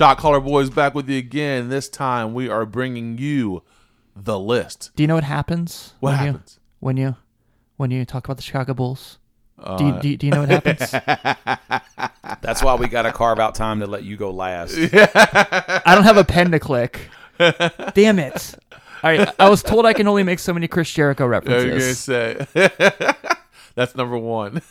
Shot Caller Boys back with you again. This time we are bringing you the list. Do you know what happens? What when happens? You, when you when you talk about the Chicago Bulls? Uh, do, you, do, you, do you know what happens? That's why we got to carve out time to let you go last. I don't have a pen to click. Damn it! All right, I was told I can only make so many Chris Jericho I was gonna references. say that's number one.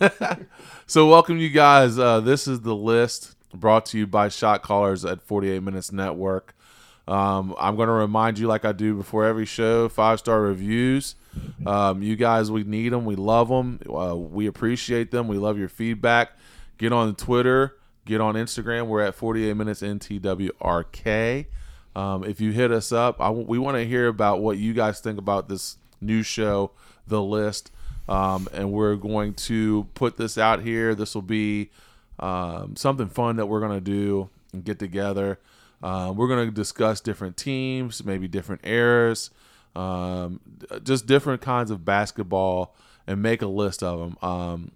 so welcome you guys. Uh, this is the list brought to you by Shot Callers at 48 Minutes Network. Um, I'm going to remind you, like I do before every show, five star reviews. Um, you guys, we need them. We love them. Uh, we appreciate them. We love your feedback. Get on Twitter. Get on Instagram. We're at 48 Minutes NTWRK. Um, if you hit us up, we want to hear about what you guys think about this new show, The List. Um, and we're going to put this out here. This will be um, something fun that we're going to do and get together. Uh, we're going to discuss different teams, maybe different eras, um, just different kinds of basketball, and make a list of them. Um,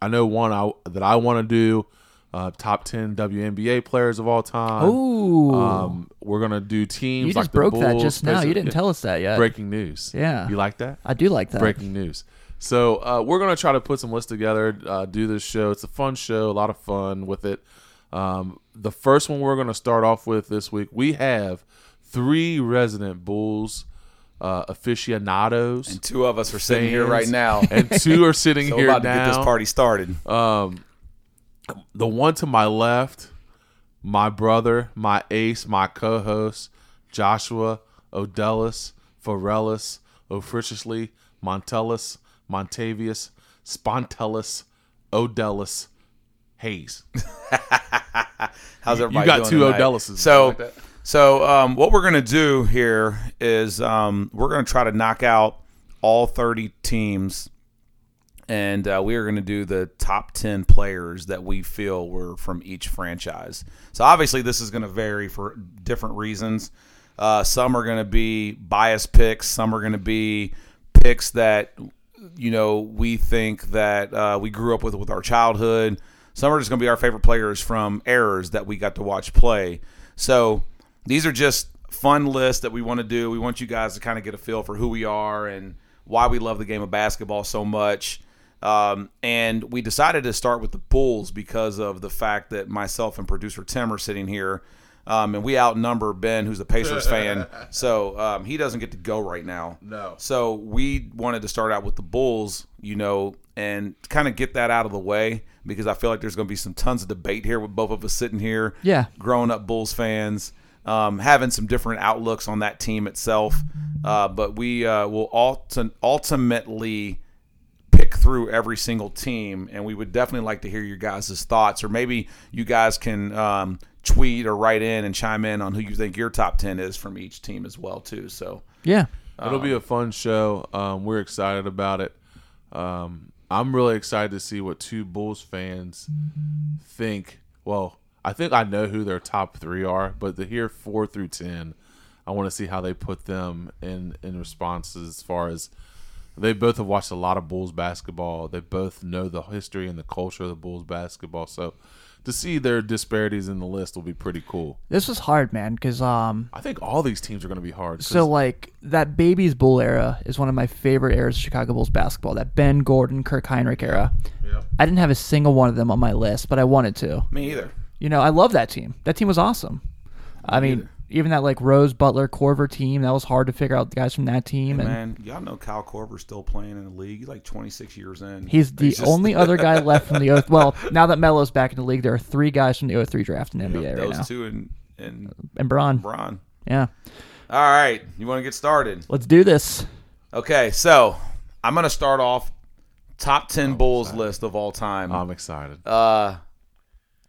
I know one I, that I want to do uh, top 10 WNBA players of all time. Ooh, Um, we're gonna do teams. you like just the broke that just now. You didn't tell us that yet. Breaking news. Yeah. you like that? I do like that. Breaking news. So uh, we're gonna try to put some lists together. Uh, do this show. It's a fun show. A lot of fun with it. Um, the first one we're gonna start off with this week. We have three resident Bulls uh, aficionados, And two of us are sitting here right now. and two are sitting so here about to now. get this party started. Um, the one to my left, my brother, my ace, my co-host, Joshua Odellis, Forellis, Officiously, Montellus, Montavious, Spontellus, Odellis, Hayes. How's everybody you got two tonight? Odellises. So, Like so um, what we're gonna do here is um, we're gonna try to knock out all 30 teams, and uh, we are gonna do the top 10 players that we feel were from each franchise. So obviously, this is gonna vary for different reasons. Uh, some are gonna be biased picks. Some are gonna be picks that you know we think that uh, we grew up with with our childhood. Some are just going to be our favorite players from errors that we got to watch play. So these are just fun lists that we want to do. We want you guys to kind of get a feel for who we are and why we love the game of basketball so much. Um, and we decided to start with the Bulls because of the fact that myself and producer Tim are sitting here. Um, and we outnumber Ben, who's a Pacers fan, so um, he doesn't get to go right now. No. So we wanted to start out with the Bulls, you know, and kind of get that out of the way because I feel like there's going to be some tons of debate here with both of us sitting here. Yeah. Growing up Bulls fans, um, having some different outlooks on that team itself. Uh, but we uh, will ulti- ultimately pick through every single team, and we would definitely like to hear your guys' thoughts, or maybe you guys can um, tweet or write in and chime in on who you think your top ten is from each team as well, too. So Yeah. It'll be a fun show. Um, we're excited about it. Um, I'm really excited to see what two Bulls fans think. Well, I think I know who their top three are, but to hear four through ten, I want to see how they put them in in responses as far as they both have watched a lot of Bulls basketball. They both know the history and the culture of the Bulls basketball. So to see their disparities in the list will be pretty cool. This was hard, man, because um, I think all these teams are going to be hard. so like that baby's Bull era is one of my favorite eras of Chicago Bulls basketball. That Ben Gordon, Kirk Hinrich era. Yeah. I didn't have a single one of them on my list, but I wanted to. me either. You know, I love that team. That team was awesome. I mean, either. Even that like Rose Butler Korver team, that was hard to figure out the guys from that team. and Man, y'all know Kyle Korver's still playing in the league. He's like 26 years in. he's the just- only other guy left from the O. Well, now that Melo's back in the league, there are three guys from the 03 draft in the NBA right those now. two and and And Bron. Bron. Yeah. All right, you want to get started? Let's do this. Okay, so I'm gonna start off top Oh, 10 Bulls list of all time. I'm excited. Uh,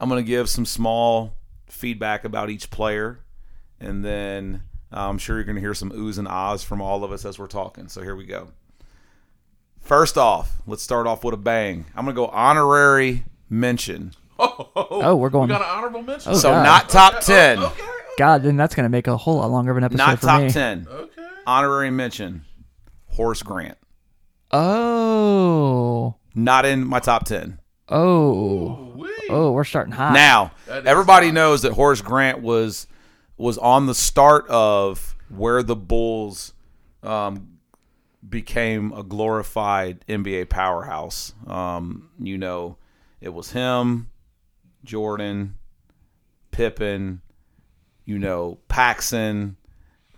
I'm gonna give some small feedback about each player, and then uh, I'm sure you're gonna hear some oohs and ahs from all of us as we're talking. So here we go. First off, let's start off with a bang. I'm gonna go honorary mention. Oh, we're going. We got an honorable mention. Oh, So God. not top ten, Okay. God, then that's gonna make a whole lot longer of an episode not for top me. ten. Okay. Honorary mention. Horace Grant. Oh. Not in my top ten. Oh. Wee. Oh, we're starting hot. Now, everybody hot. knows that Horace Grant was was on the start of where the Bulls um, became a glorified NBA powerhouse. Um, you know, it was him, Jordan, Pippen, you know, Paxson,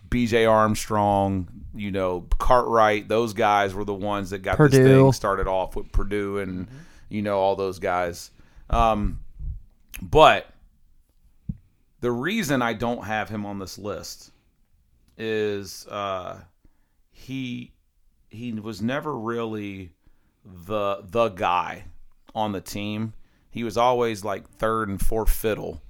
B.J. Armstrong, you know, Cartwright. Those guys were the ones that got this thing started off with Perdue and you know all those guys. Um, but the reason I don't have him on this list is uh, he he was never really the the guy on the team. He was always like third and fourth fiddle,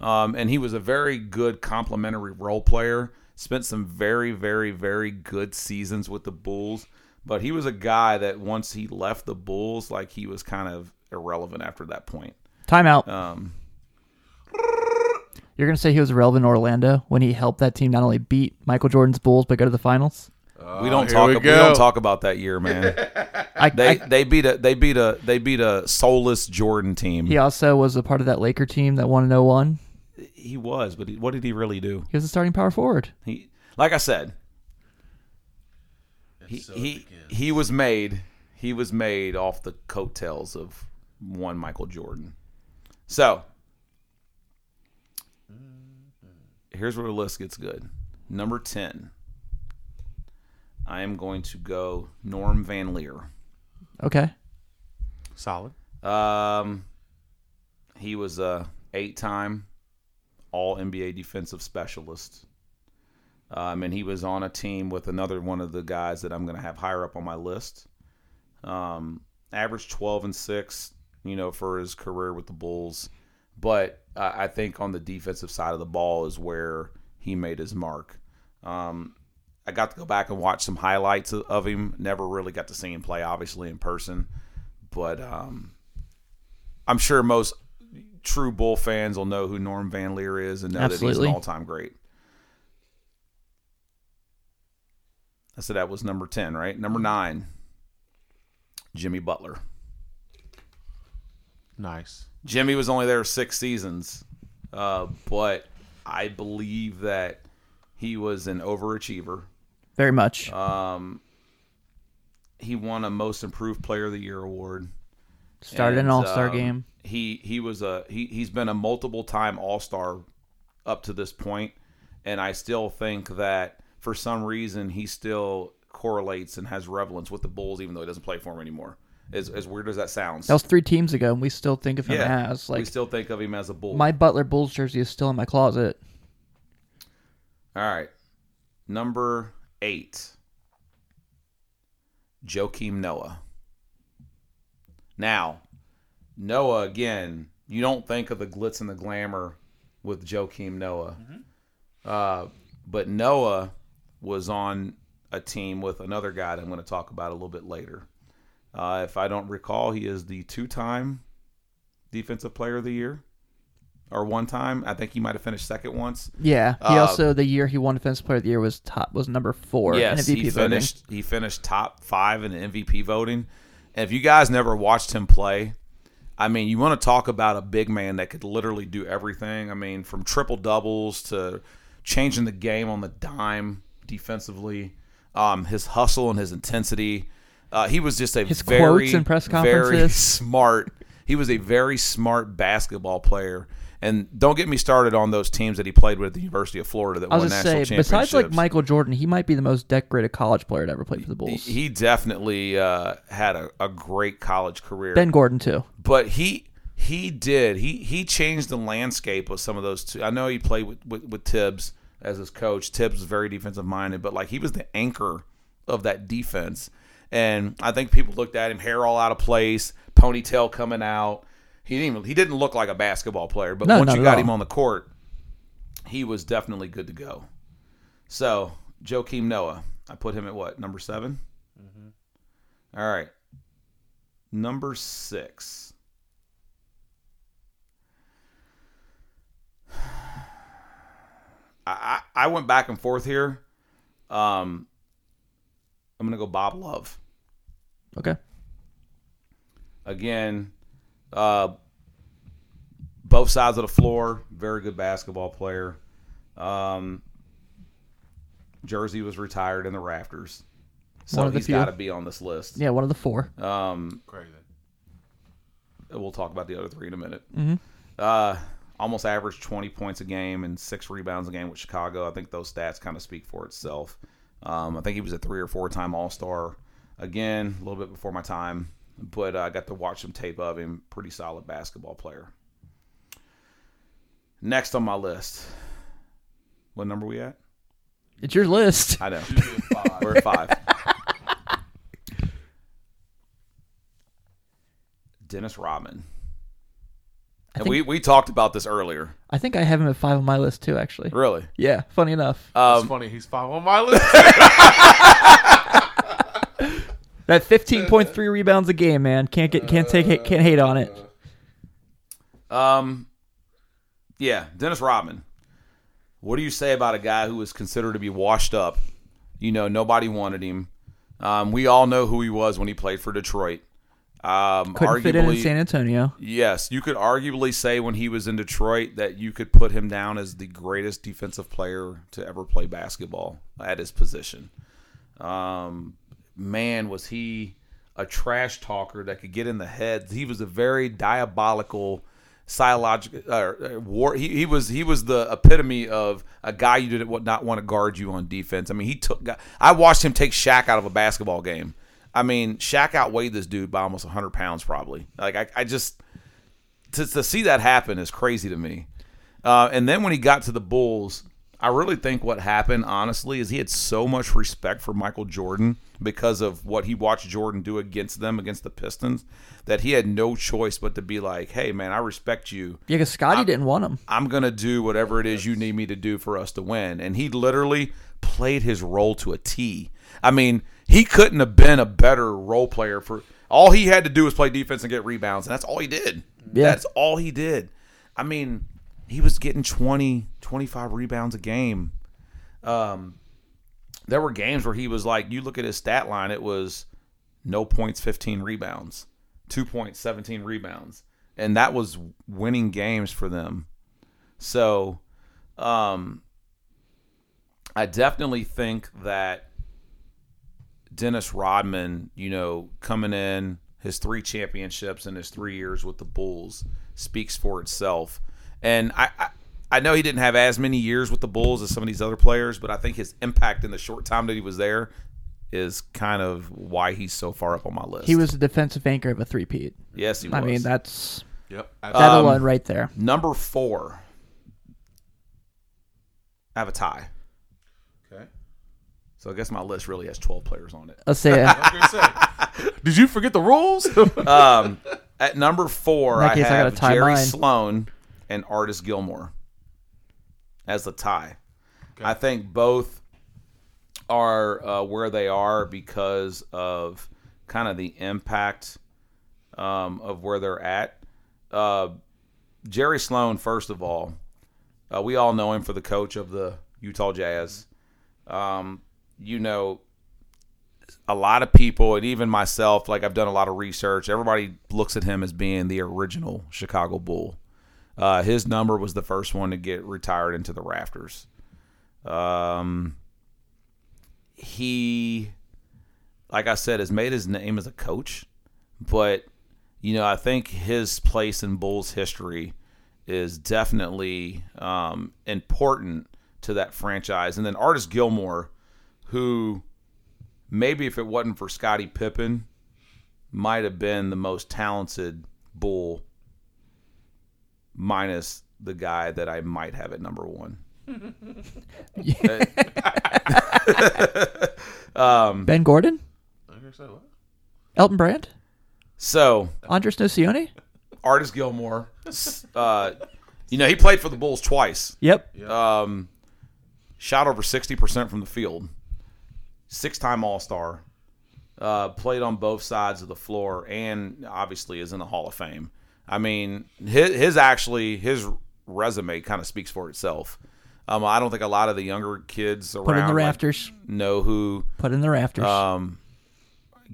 um, and he was a very good complementary role player. Spent some very very very good seasons with the Bulls, but he was a guy that once he left the Bulls, like he was kind of irrelevant after that point. Timeout. Um, You're gonna say he was relevant in Orlando when he helped that team not only beat Michael Jordan's Bulls but go to the finals. we don't talk. we We, don't talk about that year, man. I, They I- they beat a they beat a they beat a soulless Jordan team. he also was a part of that Laker team that won in 01. He was, but he, what did he really do? He was a starting power forward. He, like I said, he so he, he was made he was made off the coattails of one Michael Jordan. So here's where the list gets good. Number ten. I am going to go Norm Van Lier. Okay. Solid. Um, he was a eight-time All NBA defensive specialist. Um, and he was on a team with another one of the guys that I'm going to have higher up on my list. Um, averaged 12 and six, you know, for his career with the Bulls. But uh, I think on the defensive side of the ball is where he made his mark. Um, I got to go back and watch some highlights of, of him. Never really got to see him play, obviously in person, but um, I'm sure most true Bull fans will know who Norm Van Lier is and know that he's an all-time great. I said that was number ten, right? Number nine, Jimmy Butler. Nice. Jimmy was only there six seasons, uh, but I believe that he was an overachiever. Very much. Um, he won a Most Improved Player of the Year award. Started an All Star um, game. He he was a he he's been a multiple time All Star up to this point, and I still think that for some reason he still correlates and has relevance with the Bulls, even though he doesn't play for them anymore. As as weird as that sounds, That was three teams ago, and we still think of him yeah, as like we still think of him as a Bull. my Butler Bulls jersey is still in my closet. All right, number eight, Joakim Noah. Now, Noah again. You don't think of the glitz and the glamour with Joakim Noah, uh, but Noah was on a team with another guy that I'm going to talk about a little bit later. Uh, if I don't recall, he is the two-time Defensive Player of the Year, or one time. I think he might have finished second once. Yeah. He Uh, also the year he won Defensive Player of the Year was top was number four Yes, in MVP he voting. finished. He finished top five in the MVP voting. And if you guys never watched him play, I mean, you want to talk about a big man that could literally do everything. I mean, from triple doubles to changing the game on the dime defensively, um, his hustle and his intensity. Uh, he was just a His very, quotes in press very smart. He was a very smart basketball player. And don't get me started on those teams that he played with at the University of Florida that I was won just national say, championships. besides like Michael Jordan, he might be the most decorated college player to ever play for the Bulls. He definitely uh, had a, a great college career. ben Gordon too. but he he did he he changed the landscape of some of those two. I know he played with, with, with Thibs as his coach. Thibs was very defensive minded, but like he was the anchor of that defense. And I think people looked at him, hair all out of place, ponytail coming out. He didn't even, he didn't look like a basketball player, but No, once you got all. him on the court, he was definitely good to go. So Joakim Noah, I put him at what number 7 All right, number six. I, I I went back and forth here. Um, I'm gonna go Bob Love Okay. again. Uh, both sides of the floor. Very good basketball player. Um, jersey was retired in the rafters, so One of the he's few. got to be on this list. Yeah, one of the four. Um, Crazy. we'll talk about the other three in a minute. Mm-hmm. Uh, almost averaged 20 points a game and six rebounds a game with Chicago. I think those stats kind of speak for itself. Um, I think he was a three or four time All Star. Again, a little bit before my time, but uh, I got to watch some tape of him. Pretty solid basketball player. Next on my list, what number we at? It's your list. I know Usually five. we're at five. Dennis Rodman. I And think, we, we talked about this earlier. I think I have him at five on my list too. Actually. Really? Yeah. Funny enough, It's Um, funny. He's five on my list. that 15.3 rebounds a game, man. Can't get can't take can't hate on it. Um, yeah, Dennis Rodman. What do you say about a guy who was considered to be washed up? You know, nobody wanted him. Um, we all know who he was when he played for Detroit. Um, Couldn't fit in in San Antonio. yes, you could arguably say when he was in Detroit that you could put him down as the greatest defensive player to ever play basketball at his position. Um, man, was he a trash talker that could get in the head. He was a very diabolical, psychological uh, war. He, he was he was the epitome of a guy you didn't not want to guard you on defense. I mean, he took. I watched him take Shaq out of a basketball game. I mean, Shaq outweighed this dude by almost 100 pounds, probably. Like I, I just to, to see that happen is crazy to me. Uh, and then when he got to the Bulls, I really think what happened, honestly, is he had so much respect for Michael Jordan because of what he watched Jordan do against them, against the Pistons, that he had no choice but to be like, hey, man, I respect you. Yeah, because Scotty didn't want him. I'm going to do whatever it is you need me to do for us to win. And he literally played his role to a T. I mean, he couldn't have been a better role player for all he had to do was play defense and get rebounds, and that's all he did. Yeah. That's all he did. I mean, he was getting 20, 25 rebounds a game. Um, there were games where he was like, you look at his stat line, it was no points, 15 rebounds, two points, 17 rebounds. And that was winning games for them. So, um, I definitely think that Dennis Rodman, you know, coming in his three championships in his three years with the Bulls speaks for itself. And I, I, I know he didn't have as many years with the Bulls as some of these other players, but I think his impact in the short time that he was there is kind of why he's so far up on my list. He was the defensive anchor of a three-peat. yes, he was. I mean, that's Yep. that Um, alone right there. number four. I have a tie. Okay. So I guess my list really has 12 players on it. Let's say uh, I was gonna say, Did you forget the rules? Um, at number four, In that I case, I gotta have tie Jerry mine. Sloan and Artis Gilmore as the tie. Okay. I think both are uh, where they are because of kind of the impact um, of where they're at. Uh, Jerry Sloan, first of all, uh, we all know him for the coach of the Utah Jazz. Um, you know, a lot of people, and even myself, like I've done a lot of research. Everybody looks at him as being the original Chicago Bull. Uh, his number was the first one to get retired into the rafters. Um, he, like I said, has made his name as a coach, but you know, I think his place in Bulls history is definitely um, important to that franchise. And then Artis Gilmore, who maybe if it wasn't for Scottie Pippen, might have been the most talented Bull, minus the guy that I might have at number one. Ben Gordon, I was gonna say, what? Elton Brand, So Andres Nocioni. Artis Gilmore, uh, you know, he played for the Bulls twice. Yep. Um, shot over sixty percent from the field. Six-time All-Star. Uh, played on both sides of the floor, and obviously is in the Hall of Fame. I mean, his, his actually his resume kind of speaks for itself. Um, I don't think a lot of the younger kids around Put in the like, know who Put in the rafters. um,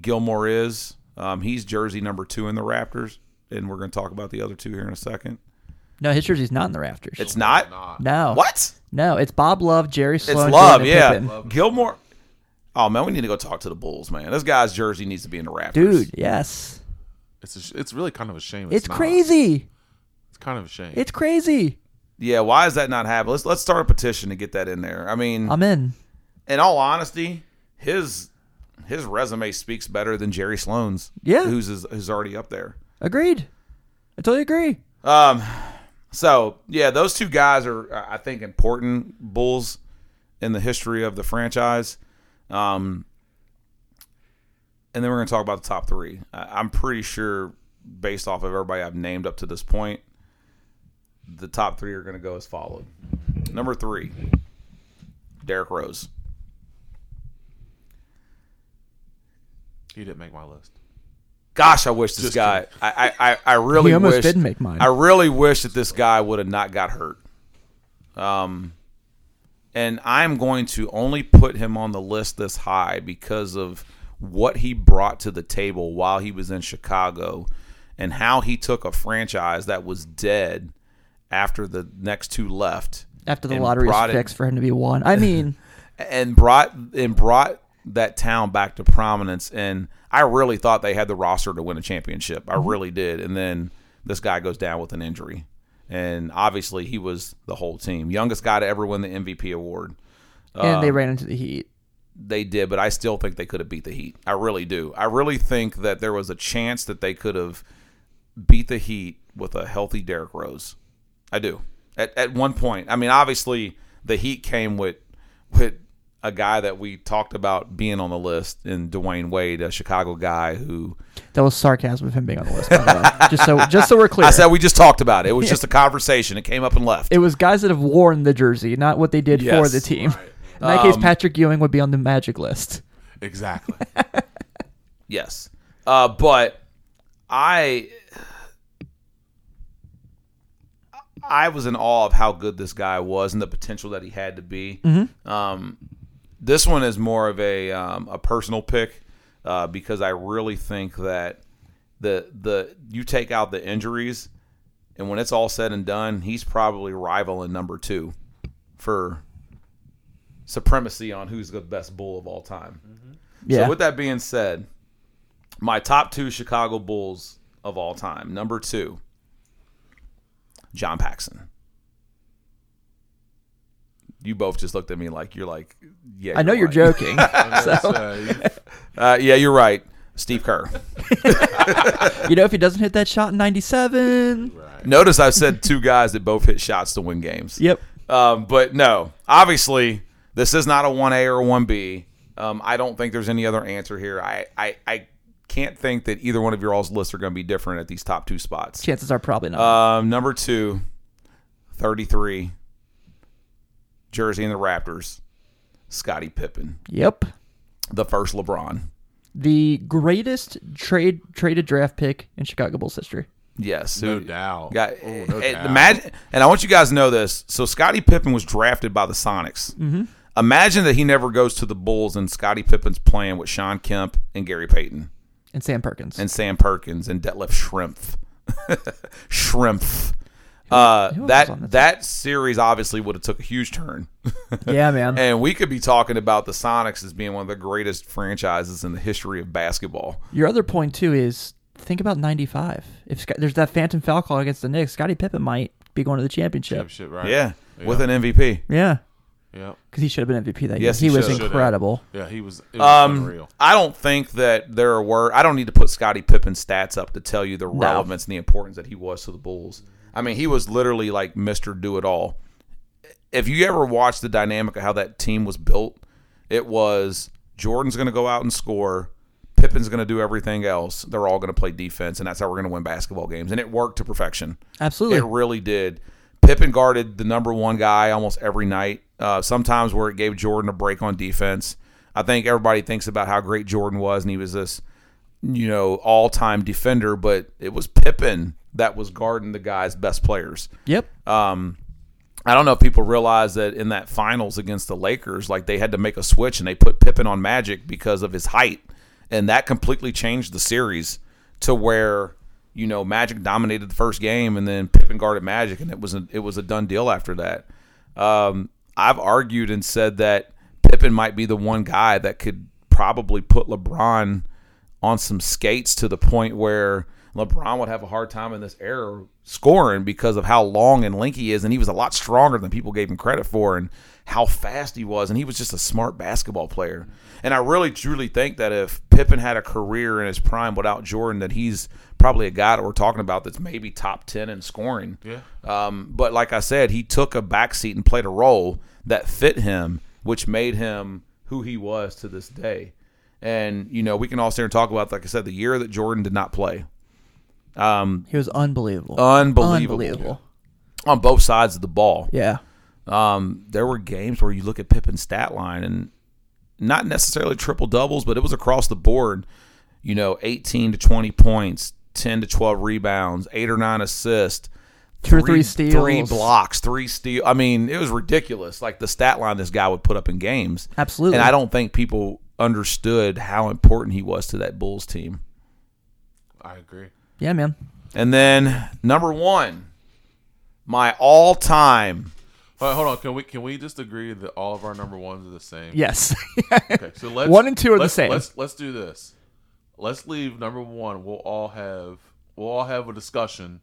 Gilmore is. Um, he's jersey number two in the Raptors, and we're going to talk about the other two here in a second. No, his jersey's not in the rafters. It's not. Not. no. What? No, it's Bob Love, Jerry It's Sloan, love, Jordan yeah. Pippen. Gilmore. Oh man, we need to go talk to the Bulls, man. This guy's jersey needs to be in the Raptors. Dude, yes. It's a, sh- it's really kind of a shame. It's, not. crazy. It's kind of a shame. It's crazy. Yeah, why is that not happening? Let's let's start a petition to get that in there. I mean, I'm in. in all honesty, his his resume speaks better than Jerry Sloan's. Yeah. who's is, who's already up there. Agreed. I totally agree. Um, so yeah, those two guys are I think important Bulls in the history of the franchise. Um, and then we're gonna talk about the top three. I- I'm pretty sure, based off of everybody I've named up to this point, the top three are gonna go as followed. Number three, Derrick Rose. he didn't make my list. Gosh, I wish this Just guy. I, I, I, I really He almost wish, didn't make mine. I really wish that this guy would have not got hurt. Um, and I'm going to only put him on the list this high because of what he brought to the table while he was in Chicago, and how he took a franchise that was dead after the next two left After the lottery it- fixed for him to be one. I mean, and brought and brought that town back to prominence. And I really thought they had the roster to win a championship. I mm-hmm. really did. And then this guy goes down with an injury, and obviously he was the whole team, youngest guy to ever win the MVP award. and they Um, ran into the Heat. They did, but I still think they could have beat the Heat. I really do. I really think that there was a chance that they could have beat the Heat with a healthy Derrick Rose. I do. At at one point, I mean, obviously the Heat came with with a guy that we talked about being on the list in Dwyane Wade, a Chicago guy who That was sarcasm of him being on the list. The just so just so we're clear. I said we just talked about it. It was just a conversation. It came up and left. it was guys that have worn the jersey, not what they did for the team. right. In that case, Um, Patrick Ewing would be on the Magic list. Exactly. Yes. Uh, but I I was in awe of how good this guy was and the potential that he had to be. Um, this one is more of a um, a personal pick uh, because I really think that the the you take out the injuries and when it's all said and done, he's probably rivaling number two for supremacy on who's the best bull of all time. Yeah. So with that being said, my top two Chicago Bulls of all time. Number two, John Paxson. You both just looked at me like you're like, yeah. I know you're right. joking. That's, uh, yeah, you're right. Steve Kerr. you know, if he doesn't hit that shot in '97, Notice I've said two guys that both hit shots to win games. yep. Um, but no, obviously, this is not a 1A or a 1B. Um, I don't think there's any other answer here. I, I, I can't think that either one of your all's lists are going to be different at these top two spots. Chances are probably not. Um, number two, 33, Jersey and the Raptors, Scottie Pippen, yep. the first LeBron. The greatest trade traded draft pick in Chicago Bulls history. Yes, no who- doubt. Got, Oh, no eh, doubt. imagine, and I want you guys to know this. So Scottie Pippen was drafted by the Sonics. Mm-hmm. Imagine that he never goes to the Bulls, and Scottie Pippen's playing with Shawn Kemp and Gary Payton And Sam Perkins. and Sam Perkins and Detlef Shrimp. Shrimp. Uh, who else was that the that series obviously would have took a huge turn, yeah, man. and we could be talking about the Sonics as being one of the greatest franchises in the history of basketball. Your other point too is think about '95. If Scott, there's that Phantom foul call against the Knicks, Scottie Pippen might be going to the championship. Championship, right? Yeah, Yeah. with an MVP. Yeah, Yeah. because he should have been MVP that Yes, year. he He, was should have. incredible. Yeah, he was, it was Um, unreal. I don't think that there were. I don't need to put Scottie Pippen's stats up to tell you the relevance and the importance that he was to the Bulls. I mean, he was literally like Mister Do It All. If you ever watched the dynamic of how that team was built, it was Jordan's going to go out and score. Pippen's going to do everything else. They're all going to play defense, and that's how we're going to win basketball games. And it worked to perfection. Absolutely. It really did. Pippen guarded the number one guy almost every night. Uh, sometimes where it gave Jordan a break on defense. I think everybody thinks about how great Jordan was, and he was this, you know, all-time defender. But it was Pippen that was guarding the guy's best players. Yep. Um, I don't know if people realize that in that finals against the Lakers, like they had to make a switch and they put Pippen on Magic because of his height, and that completely changed the series to where you know, Magic dominated the first game, and then Pippen guarded Magic, and it was a, it was a done deal after that. Um, I've argued and said that Pippen might be the one guy that could probably put LeBron on some skates to the point where LeBron would have a hard time in this era scoring because of how long and lanky he is, and he was a lot stronger than people gave him credit for, and how fast he was, and he was just a smart basketball player. And I really truly think that if Pippen had a career in his prime without Jordan, that he's probably a guy that we're talking about that's maybe top ten in scoring. Yeah. Um, but like I said, he took a backseat and played a role that fit him, which made him who he was to this day. And you know, we can all sit here and talk about, like I said, the year that Jordan did not play. Um, He was unbelievable. unbelievable, Unbelievable. on both sides of the ball. Yeah. Um, there were games where you look at Pippen's stat line and not necessarily triple doubles, but it was across the board. You know, 18 to 20 points, 10 to 12 rebounds, eight or nine assists, Two or three steals. three blocks, three steal. I mean, it was ridiculous. Like the stat line this guy would put up in games. Absolutely. And I don't think people understood how important he was to that Bulls team. I agree. Yeah, man. And then number one, my all-time. All right, hold on. Can we can we just agree that all of our number ones are the same? Yes. Okay, so let's One and two are the same. Let's let's do this. Let's leave number one. We'll all have we'll all have a discussion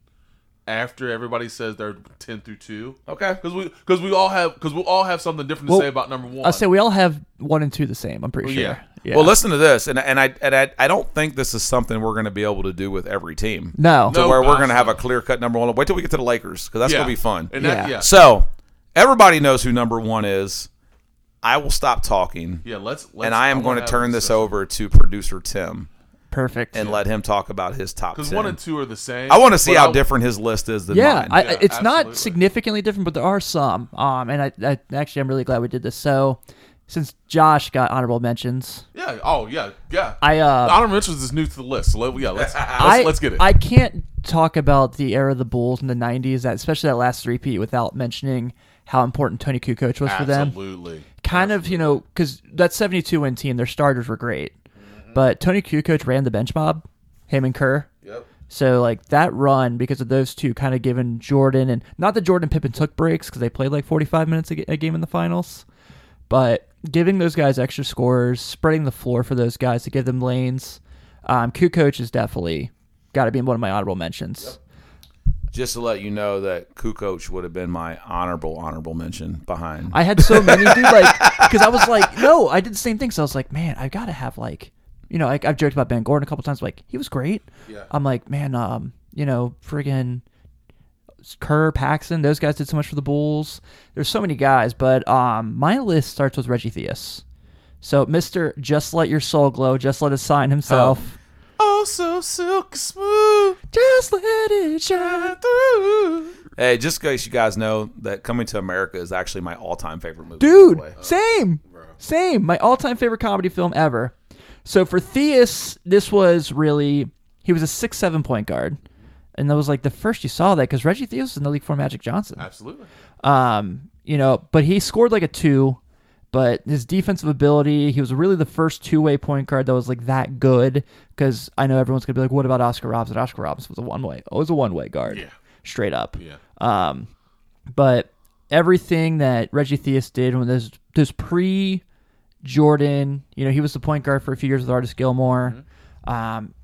after everybody says they're ten through two. Okay. Because we because we all have because we'll all have something different to Well, say about number one. I'll say we all have one and two the same. I'm pretty Well, sure. yeah. Yeah. Well, listen to this, and and I and I, I don't think this is something we're going to be able to do with every team. no. To No, where we're going to have a clear cut number one. Wait till we get to the Lakers because that's yeah. going to be fun. And that, Yeah. yeah. So everybody knows who number one is. I will stop talking, Yeah, let's, let's and I am going to turn this over to producer Tim Perfect. and let him talk about his top because one and two are the same. I want to see how I- different his list is than yeah, mine. I, Yeah, it's not significantly different, but there are some. Um, and I, I actually I'm really glad we did this. So, since Josh got honorable mentions, Yeah. Oh yeah. Yeah. I uh, Honorable mentions is new to the list. So let, yeah, let's let's, I, let's get it. I can't talk about the era of the Bulls in the '90s, that especially that last three-peat, without mentioning how important Toni Kukoc was for them. Absolutely. Kind of, you know, because that 72 win team, their starters were great. But Toni Kukoc ran the bench mob, him and Kerr. Yep. So like that run because of those two kind of given Jordan and not that Jordan and Pippen took breaks because they played like 45 minutes a, game in the finals, but giving those guys extra scores, spreading the floor for those guys to give them lanes. Um, Kukoc is definitely got to be one of my honorable mentions. Just to let you know that Kukoc would have been my honorable honorable mention behind. I had so many, dude. Like, because I was like, no, I did the same thing. So I was like, man, I gotta have like, you know, like I've joked about Ben Gordon a couple times. Like, he was great. Yeah. I'm like, man, um, you know, friggin' Kerr, Paxson, those guys did so much for the Bulls. There's so many guys, but um, my list starts with Reggie Theus. So, Mister, just let your soul glow, just let it sign himself. Oh, so silky smooth. Just let it shine. Through. Hey, just in case you guys know that Coming to America is actually my all time favorite movie. Dude, same, same. My all-time favorite comedy film ever. So for Theus, this was really he was a six-seven point guard, and that was like the first you saw that because Reggie Theus was in the league for Magic Johnson. Absolutely. Um, you know, but he scored like a two. But his defensive ability, he was really the first two-way point guard that was like that good. Because I know everyone's gonna be like, "What about Oscar Robinson?" Oscar Robinson was a one-way. Oh, it was a one-way guard. Yeah. straight up. Yeah. Um, but everything that Reggie Theus did when those those pre Jordan, you know, he was the point guard for a few years with Artis Gilmore. Um,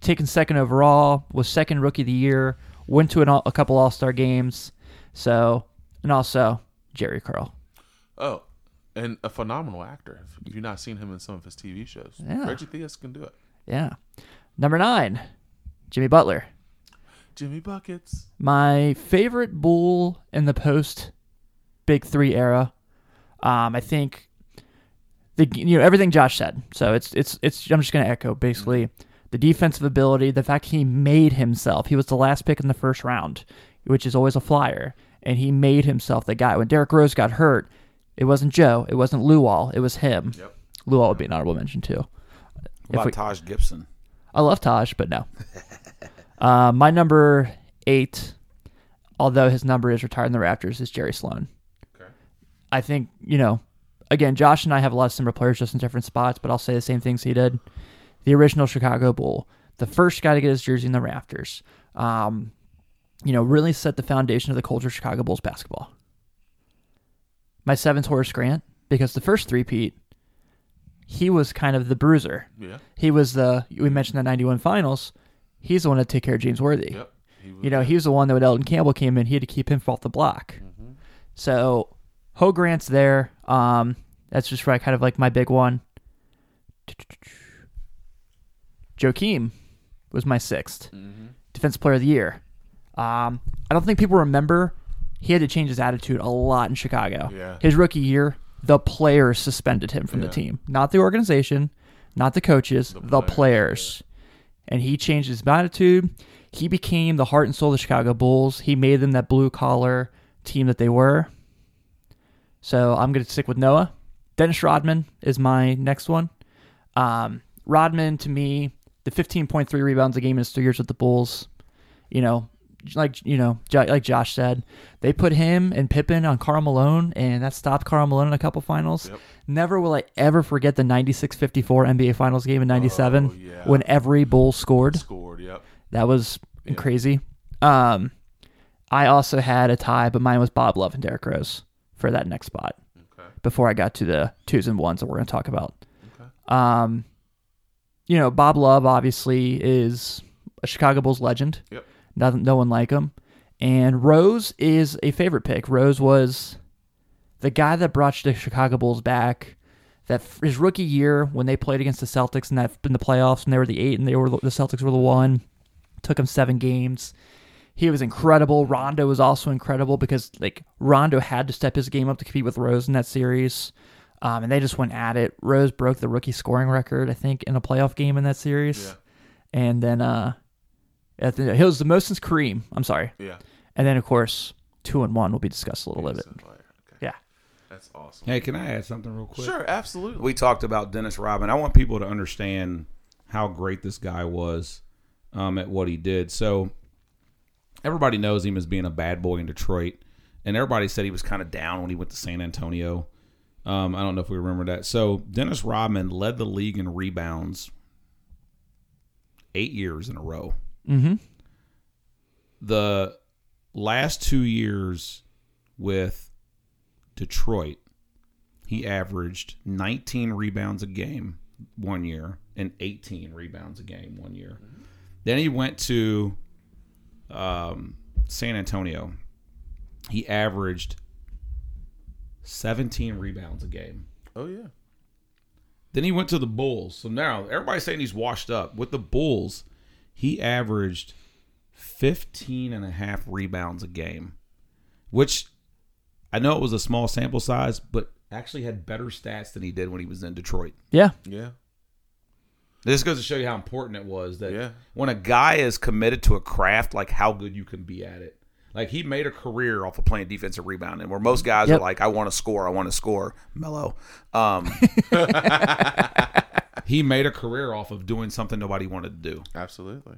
taken second overall, was second rookie of the year, went to an, all- a couple All Star games. So, and also Jheri curl. Oh, and a phenomenal actor. If you've not seen him in some of his TV shows, Yeah. Reggie Theus can do it. Yeah. Number nine, Jimmy Butler. Jimmy buckets. My favorite bull in the post Big Three era. Um, I think the you know everything Josh said. So it's it's it's. I'm just gonna echo basically the defensive ability, the fact he made himself. He was the last pick in the first round, which is always a flyer, and he made himself the guy. When Derrick Rose got hurt, it wasn't Joe, it wasn't Luol, it was him. Yep. Luol would be an honorable mention too. What about we- Taj Gibson? I love Taj, but no. uh, my number eight, although his number is retired in the Raptors, is Jerry Sloan. Okay. I think, you know, again, Josh and I have a lot of similar players just in different spots, but I'll say the same things he did. The original Chicago Bull, the first guy to get his jersey in the rafters. Um, you know, really set the foundation of the culture of Chicago Bulls basketball. My seventh Horace Grant, because the first three Pete, he was kind of the bruiser. Yeah. He was the we mentioned the '91 finals. He's the one to take care of James Worthy. Yep. Was, You know, he was the one that when Elden Campbell came in, he had to keep him off the block. So Ho Grant's there. Um, that's just right, kind of like my big one. Joakim was my 6th defensive player of the year. Um, I don't think people remember he had to change his attitude a lot in Chicago. Yeah. His rookie year, the players suspended him from Yeah. the team, not the organization, not the coaches, the, players, players. And he changed his attitude. He became the heart and soul of the Chicago Bulls. He made them that blue collar team that they were. So I'm going to stick with Noah. Dennis Rodman is my next one. Um, Rodman, to me, the 15.3 rebounds a game in his three years with the Bulls, you know, like you know, like Josh said, they put him and Pippen on Karl Malone, and that stopped Karl Malone in a couple finals. Yep. Never will I ever forget the 96-54 NBA Finals game in '97 Oh, yeah. when every Bull scored. scored. Yep. That was crazy. Um, I also had a tie, but mine was Bob Love and Derrick Rose for that next spot. Before I got to the twos and ones that we're going to talk about. Okay. Um, you know, Bob Love obviously is a Chicago Bulls legend. Yep. No, no one like him. And Rose is a favorite pick. Rose was the guy that brought the Chicago Bulls back. That his rookie year when they played against the Celtics in that in the playoffs and they were the eight and they were the Celtics were the one. Took him seven games. He was incredible. Rondo was also incredible because like Rondo had to step his game up to compete with Rose in that series. Um, and they just went at it. Rose broke the rookie scoring record, I think, in a playoff game in that series. Yeah. And then uh, at the, he was the most since Kareem. I'm sorry. Yeah. And then of course two and one will be discussed a little bit. Okay. Yeah. That's awesome. Hey, can I add something real quick? Sure. Absolutely. We talked about Dennis Rodman. I want people to understand how great this guy was um, at what he did. So everybody knows him as being a bad boy in Detroit, and everybody said he was kind of down when he went to San Antonio. Um, I don't know if we remember that. So Dennis Rodman led the league in rebounds eight years in a row. Mm-hmm. The last two years with Detroit, he averaged 19 rebounds a game one year and 18 rebounds a game one year. Then he went to um, San Antonio. He averaged 17 rebounds a game. oh yeah. Then he went to the Bulls. So now everybody's saying he's washed up. With the Bulls, he averaged 15 and a half rebounds a game, which I know it was a small sample size, but actually had better stats than he did when he was in Detroit. Yeah. Yeah. This goes to show you how important it was that Yeah. when a guy is committed to a craft, like how good you can be at it. Like he made a career off of playing defensive rebounding, where most guys Yep. are like, "I want to score, I want to score." Mellow. Um, he made a career off of doing something nobody wanted to do. Absolutely.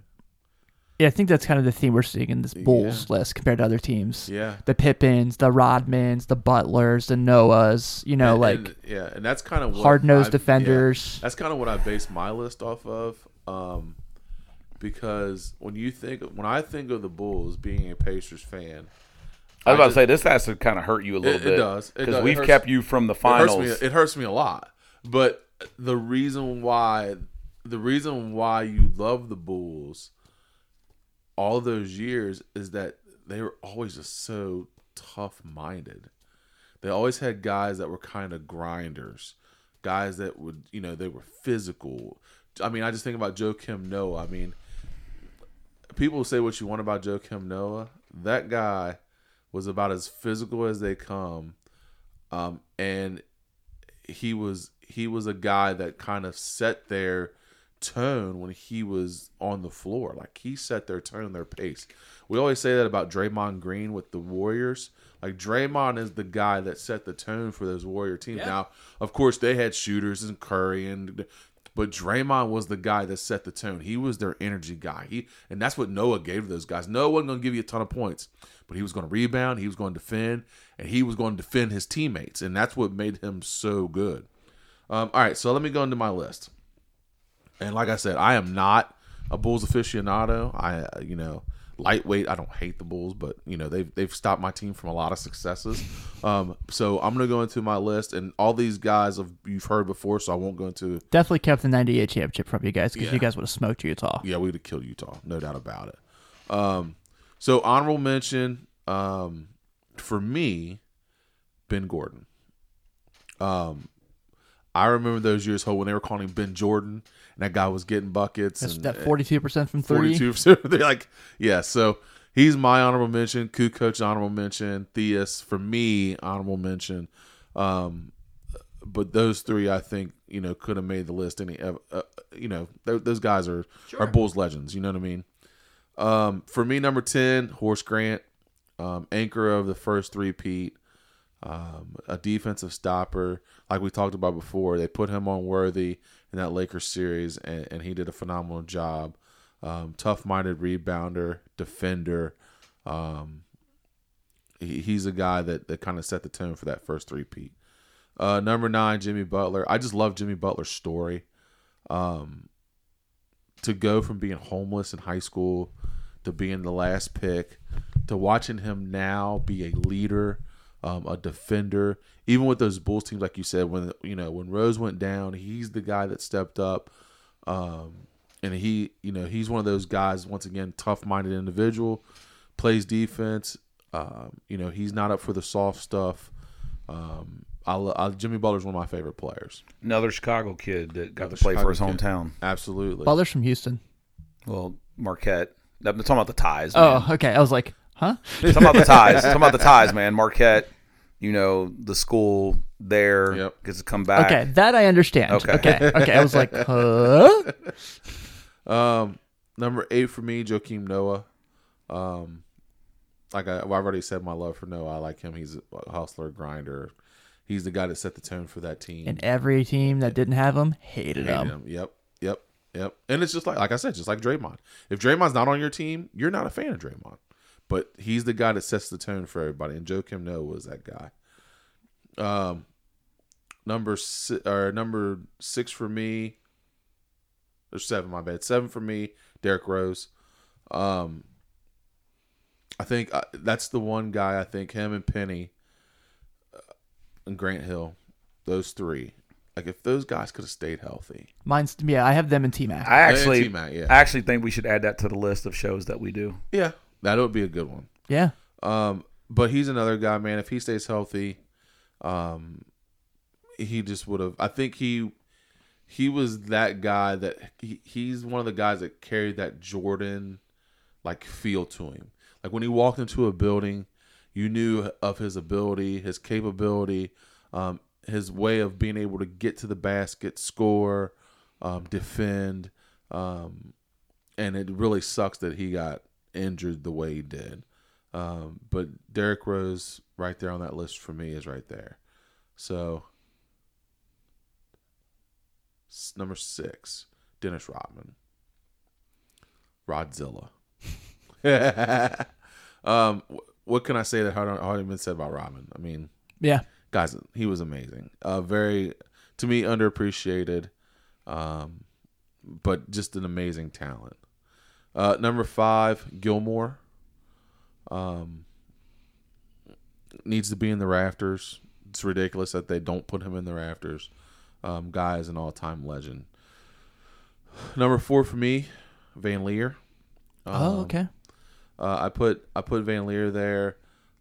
Yeah, I think that's kind of the theme we're seeing in this Bulls list compared to other teams. Yeah. The Pippens, the Rodmans, the Butlers, the Noahs, you know, And- like and- yeah, and that's kind of what hard nosed defenders. yeah, that's kind of what I base my list off of. Um, because when you think when I think of the Bulls being a Pacers fan, I was about I to say this has to kind of hurt you a little It- it bit. does. It because does. It we've hurts- kept you from the it finals. hurts me. It hurts me a lot. But the reason why the reason why you love the Bulls all those years is that they were always just so tough minded. They always had guys that were kind of grinders, guys that would, you know, they were physical. I mean, I just think about Joakim Noah. I mean, people say what you want about Joakim Noah. That guy was about as physical as they come, um, and he was he was a guy that kind of set their tone when he was on the floor. Like he set their tone, their pace. We always say that about Draymond Green with the Warriors. Like Draymond is the guy that set the tone for those Warrior teams. Now, of course, they had shooters and Curry and but Draymond was the guy that set the tone. He was their energy guy. He and that's what Noah gave to those guys. Noah wasn't going to give you a ton of points, but he was going to rebound, he was going to defend, and he was going to defend his teammates, and that's what made him so good. Um, all right, so let me go into my list. And like I said, I am not a Bulls aficionado. I, you know, lightweight. I don't hate the Bulls, but you know they've they've stopped my team from a lot of successes. Um, so I'm gonna go into my list, and all these guys have you've heard before, so I won't go into. Definitely kept the 98 championship from you guys because Yeah. you guys would have smoked Utah. Yeah, we'd have killed Utah, no doubt about it. Um, so honorable mention um, for me, Ben Gordon. Um, I remember those years when they were calling him Ben Jordan, and that guy was getting buckets. That's and, that 42% from three. Forty-two percent. They're like, yeah. So he's my honorable mention. Kukoc honorable mention. Theus for me honorable mention. Um, but those three, I think, you know, could have made the list. Any, uh, uh, you know, th- those guys are are Bulls legends. You know what I mean? Um, for me, number ten, Horace Grant, um, anchor of the first three-peat. Um, a defensive stopper, like we talked about before. They put him on worthy in that Lakers series, and, and he did a phenomenal job. Um, tough-minded rebounder, defender. Um, he, he's a guy that, that kind of set the tone for that first three-peat. Uh, number nine, Jimmy Butler. I just love Jimmy Butler's story. Um, to go from being homeless in high school to being the last pick to watching him now be a leader, um, a defender. Even with those Bulls teams, like you said, when you know when Rose went down, he's the guy that stepped up. Um, and he, you know, he's one of those guys. Once again, tough-minded individual, plays defense. Um, you know, he's not up for the soft stuff. Um, I, lo- I, Jimmy Butler's one of my favorite players. Another Chicago kid that got Another to play for his Chicago kid. hometown. Absolutely. Butler's from Houston. Well, Marquette. I'm talking about the ties. Man. Oh, okay. I was like, huh? talking about the ties. talking about the ties, man. Marquette. You know the school there Yep. gets to come back. Okay, that I understand. Okay. Okay. Okay. I was like, huh? Um, number eight for me, Joakim Noah. Um, like I, well, I've already said my love for Noah. I like him. He's a hustler, grinder. He's the guy that set the tone for that team. And every team that didn't have him hated, Hated him. him. Yep, yep, yep. And it's just like, like I said, just like Draymond. If Draymond's not on your team, you're not a fan of Draymond. But he's the guy that sets the tone for everybody. And Joakim Noah was that guy. Um, number si- or number six for me. There's seven, my bad. Seven for me. Derrick Rose. Um, I think uh, that's the one guy. I think him and Penny uh, and Grant Hill, those three. Like if those guys could have stayed healthy, Mine's yeah. I have them in T Mac. I actually, T-Mac, yeah. I actually think we should add that to the list of shows that we do. yeah, that would be a good one. Yeah. Um, but he's another guy, man. If he stays healthy, um, he just would have. I think he he was that guy that he, he's one of the guys that carried that Jordan like feel to him. Like when he walked into a building, you knew of his ability, his capability, um, his way of being able to get to the basket, score, um, defend. Um, and it really sucks that he got injured the way he did. Um, but Derrick Rose, right there on that list for me, is right there. So, number six, Dennis Rodman. Rodzilla. um, what can I say that hadn't already been said about Rodman? I mean, Yeah. guys, he was amazing. Uh, very, to me, underappreciated, um, but just an amazing talent. Uh, number five, Gilmore. Um, needs to be in the rafters. It's ridiculous that they don't put him in the rafters. Um, guy is an all-time legend. Number four for me, Van Lier. oh, Um, okay. uh, I put I put Van Lier there.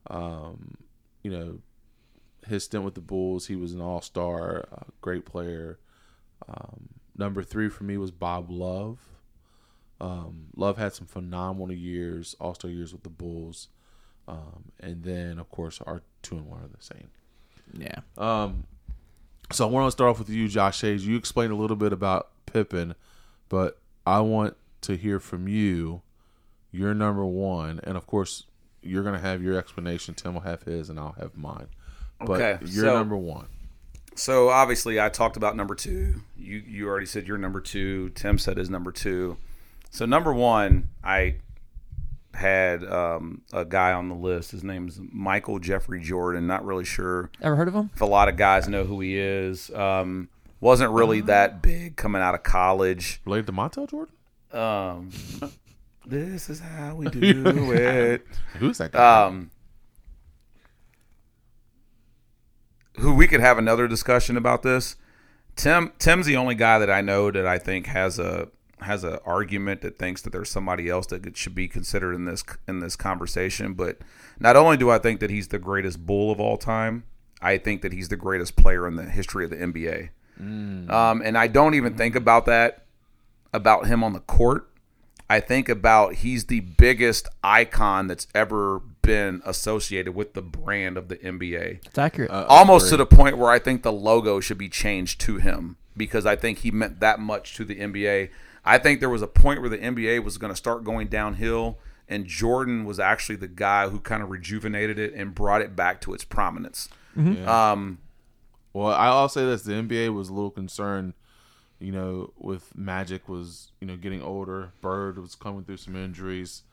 Um, you know, his stint with the Bulls, he was an All Star, uh, great player. Um, number three for me was Bob Love. Um, Love had some phenomenal years, All Star years with the Bulls, um, and then of course our two and one are the same. Yeah. Um, so I want to start off with you, Josh Hayes. You explained a little bit about Pippen, but I want to hear from you. Your number one, and of course, you're going to have your explanation. Tim will have his, and I'll have mine. But Okay, you're so- number one. So obviously, I talked about number two. You you already said your number two. Tim said his number two. So number one, I had um, a guy on the list. His name is Michael Jeffrey Jordan. Not really sure Ever heard of him? if a lot of guys know who he is. Um, wasn't really that big coming out of college. Related to Montell Jordan? Um, this is how we do it. Who's that guy? Um, who we could have another discussion about this. Tim Tim's the only guy that I know that I think has a has an argument that thinks that there's somebody else that should be considered in this in this conversation. But not only do I think that he's the greatest bull of all time, I think that he's the greatest player in the history of the NBA. Um, and I don't even think about that about him on the court. I think about he's the biggest icon that's ever been associated with the brand of the NBA. It's accurate. Uh, Almost to the point where I think the logo should be changed to him because I think he meant that much to the NBA. I think there was a point where the NBA was going to start going downhill, and Jordan was actually the guy who kind of rejuvenated it and brought it back to its prominence. Um, Well, I'll say this: the NBA was a little concerned, you know, with Magic was you know getting older. Bird was coming through some injuries,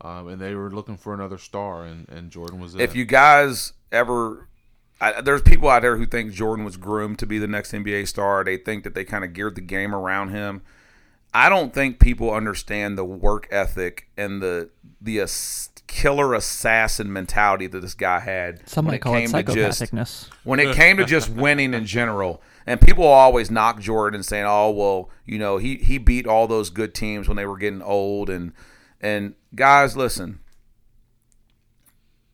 um, and they were looking for another star, and, and Jordan was it. if you guys ever I, there's people out there who think Jordan was groomed to be the next NBA star. They think that they kind of geared the game around him. I don't think people understand the work ethic and the the ass- killer assassin mentality that this guy had Some when might it call it came to just psychopathicness. when it came to just winning in general. And people always knock Jordan saying, "Oh, well, you know, he he beat all those good teams when they were getting old." And and guys, listen,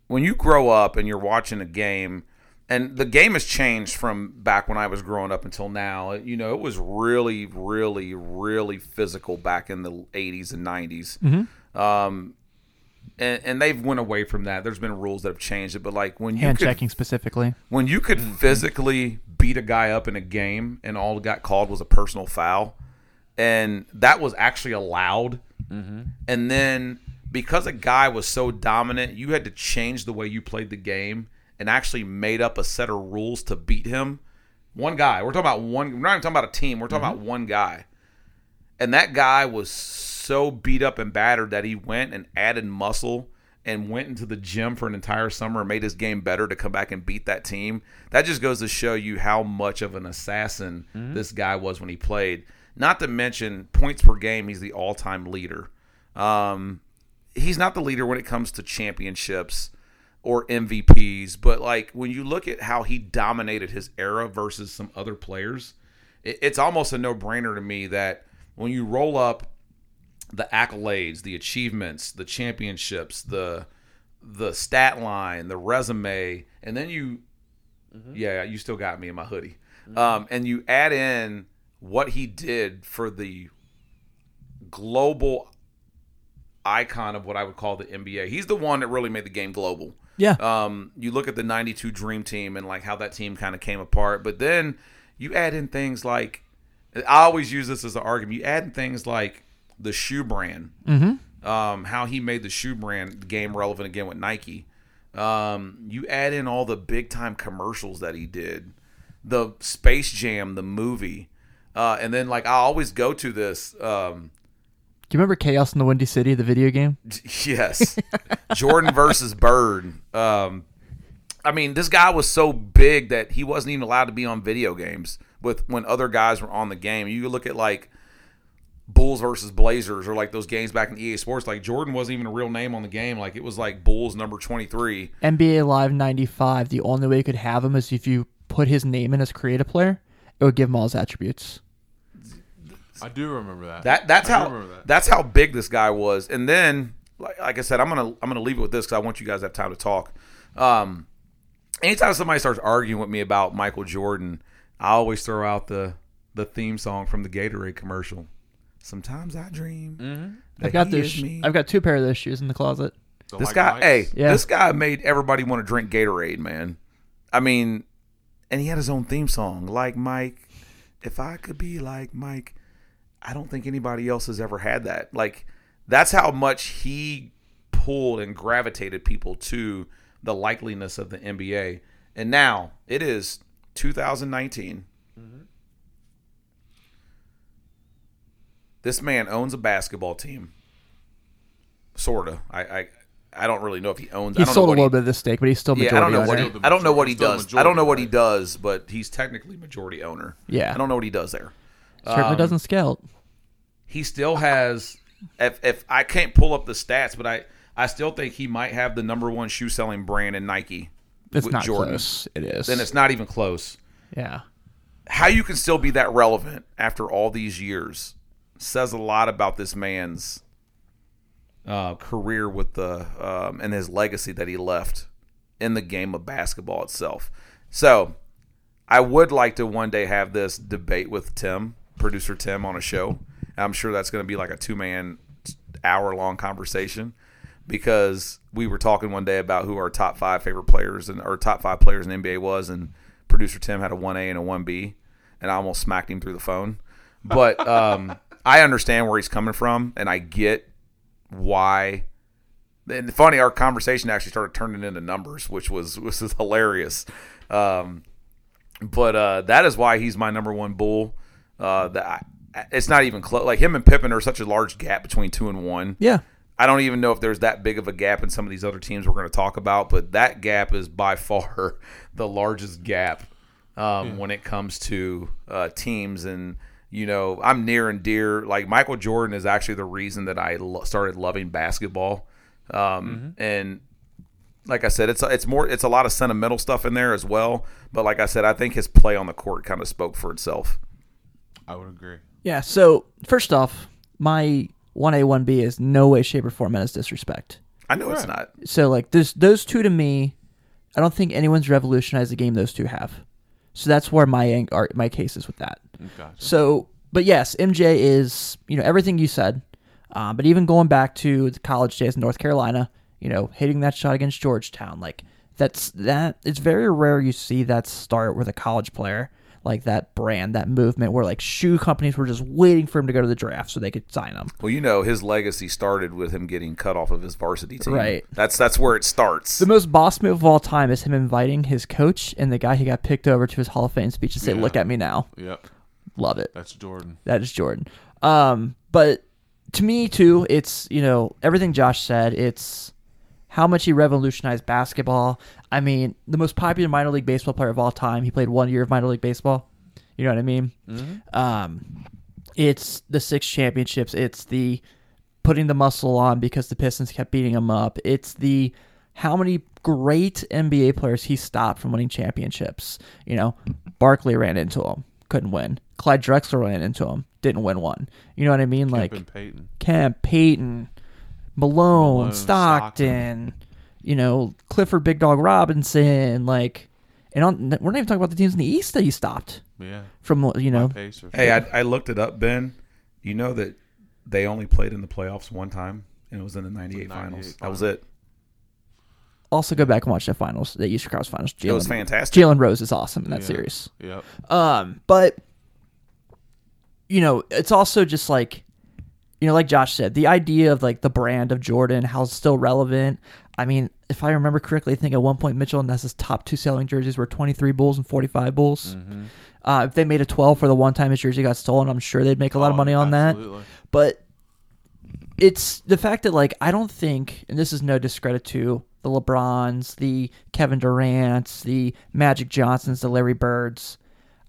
when you grow up and you're watching a game, and the game has changed from back when I was growing up until now. You know, it was really, really, really physical back in the '80s and '90s. Mm-hmm. Um, and, and they've went away from that. There's been rules that have changed it, but like when you Hand could checking specifically. when you could mm-hmm. physically beat a guy up in a game and all that got called was a personal foul and that was actually allowed mm-hmm. and then because a guy was so dominant you had to change the way you played the game and actually made up a set of rules to beat him one guy we're talking about one we're not even talking about a team we're talking about one guy and that guy was so beat up and battered that he went and added muscle and went into the gym for an entire summer and made his game better to come back and beat that team. That just goes to show you how much of an assassin this guy was when he played. Not to mention points per game, he's the all-time leader. Um, he's not the leader when it comes to championships or MVPs, but like when you look at how he dominated his era versus some other players, it, it's almost a no-brainer to me that when you roll up the accolades, the achievements, the championships, the the stat line, the resume, and then you yeah, you still got me in my hoodie. Um, and you add in what he did for the global icon of what I would call the NBA. He's the one that really made the game global. Yeah. Um, you look at the 92 Dream Team and like how that team kind of came apart, but then you add in things like I always use this as an argument. You add in things like the shoe brand, mm-hmm. um, how he made the shoe brand game relevant again with Nike. Um, you add in all the big time commercials that he did, the Space Jam, the movie, uh, and then like I always go to this. Um, Do you remember Chaos in the Windy City, the video game? Yes. Jordan versus Bird. Um, I mean, this guy was so big that he wasn't even allowed to be on video games with when other guys were on the game. You look at like Bulls versus Blazers or like those games back in EA Sports. Like Jordan wasn't even a real name on the game. Like it was like Bulls number twenty three. NBA Live 95, the only way you could have him is if you put his name in as create a player, it would give him all his attributes. I do remember that. That that's I how that. that's how big this guy was. And then, like, like I said, I'm gonna I'm gonna leave it with this because I want you guys to have time to talk. Um, anytime somebody starts arguing with me about Michael Jordan, I always throw out the the theme song from the Gatorade commercial. Sometimes I dream. that I've got he those. is me. I've got two pair of those shoes in the closet. The This guy, Mikes. hey, Yeah. this guy made everybody want to drink Gatorade, man. I mean, and he had his own theme song, like Mike. If I could be like Mike, I don't think anybody else has ever had that. Like, that's how much he pulled and gravitated people to the likeliness of the NBA. And now it is 2019. This man owns a basketball team. Sorta. I, I I don't really know if he owns. I He don't know sold a what he- little bit of the stake, but he's still majority yeah, I don't know owner. what he, Still I don't know what he does. I don't know what he does, but he's technically majority owner. Yeah. I don't know what he does there. Certainly Um, doesn't scout. he still has. If if I can't pull up the stats, but I I still think he might have the number one shoe selling brand in Nike. It's with not Jordan. close. It is. Then it's not even close. yeah. How you can still be that relevant after all these years says a lot about this man's uh, career with the um, and his legacy that he left in the game of basketball itself. So, I would like to one day have this debate with Tim, producer Tim, on a show. I'm sure that's going to be like a two man hour long conversation because we were talking one day about who our top five favorite players and our top five players in NBA was, and producer Tim had a one A and a one B, and I almost smacked him through the phone. But um, I understand where he's coming from, and I get why. And funny, our conversation actually started turning into numbers, which was was hilarious. Um, but uh, that is why he's my number one bull. Uh, that it's not even close. Like him and Pippen are such a large gap between two and one. Yeah. I don't even know if there's that big of a gap in some of these other teams we're going to talk about, but that gap is by far the largest gap um, when it comes to uh, teams. And you know, I'm near and dear. Like Michael Jordan is actually the reason that I lo- started loving basketball. Um, And like I said, it's it's more it's a lot of sentimental stuff in there as well. But like I said, I think his play on the court kind of spoke for itself. I would agree. Yeah. So first off, my one A one B is no way, shape, or form meant as disrespect. I know it's not. So like this, those two to me, I don't think anyone's revolutionized the game those two have. So that's where my ang- ar- my case is with that. Gotcha. So, but yes, MJ is you know everything you said, um, but even going back to the college days in North Carolina, you know, hitting that shot against Georgetown, like that's that. It's very rare you see that start with a college player like that brand, that movement where like shoe companies were just waiting for him to go to the draft so they could sign him. Well, you know, his legacy started with him getting cut off of his varsity team. Right. That's that's where it starts. The most boss move of all time is him inviting his coach and the guy he got picked over to his Hall of Fame speech to say, Yeah. "Look at me now." Yep. Love it. That's Jordan. That is Jordan. Um, but to me too, it's you know everything Josh said. It's how much he revolutionized basketball. I mean, the most popular minor league baseball player of all time. He played one year of minor league baseball. You know what I mean? Um, it's the six championships. It's the putting the muscle on because the Pistons kept beating him up. It's the how many great NBA players he stopped from winning championships. You know, Barkley ran into him, couldn't win. Clyde Drexler ran into him, didn't win one. You know what I mean? like Kemp and Peyton. Kemp, Peyton, Malone, Malone, Stockton, you know, Clifford Big Dog Robinson, like, and on, we're not even talking about the teams in the East that he stopped Yeah. from, you know, hey, I, I looked it up, Ben. You know that they only played in the playoffs one time, and it was in the '98 The finals. 98 That was it. also go back and watch the finals, the Eastern Conference finals. It was Jalen- fantastic. Jalen Rose is awesome in that Yeah. series. Yep. Um, but you know, it's also just like you know, like Josh said, the idea of like the brand of Jordan, how it's still relevant. I mean, if I remember correctly, I think at one point Mitchell and Ness's top two selling jerseys were 23 Bulls and 45 Bulls. Mm-hmm. Uh, if they made a 12 for the one time his jersey got stolen, I'm sure they'd make a lot of money on that. But it's the fact that like I don't think, and this is no discredit to the LeBrons, the Kevin Durant's, the Magic Johnsons, the Larry Birds.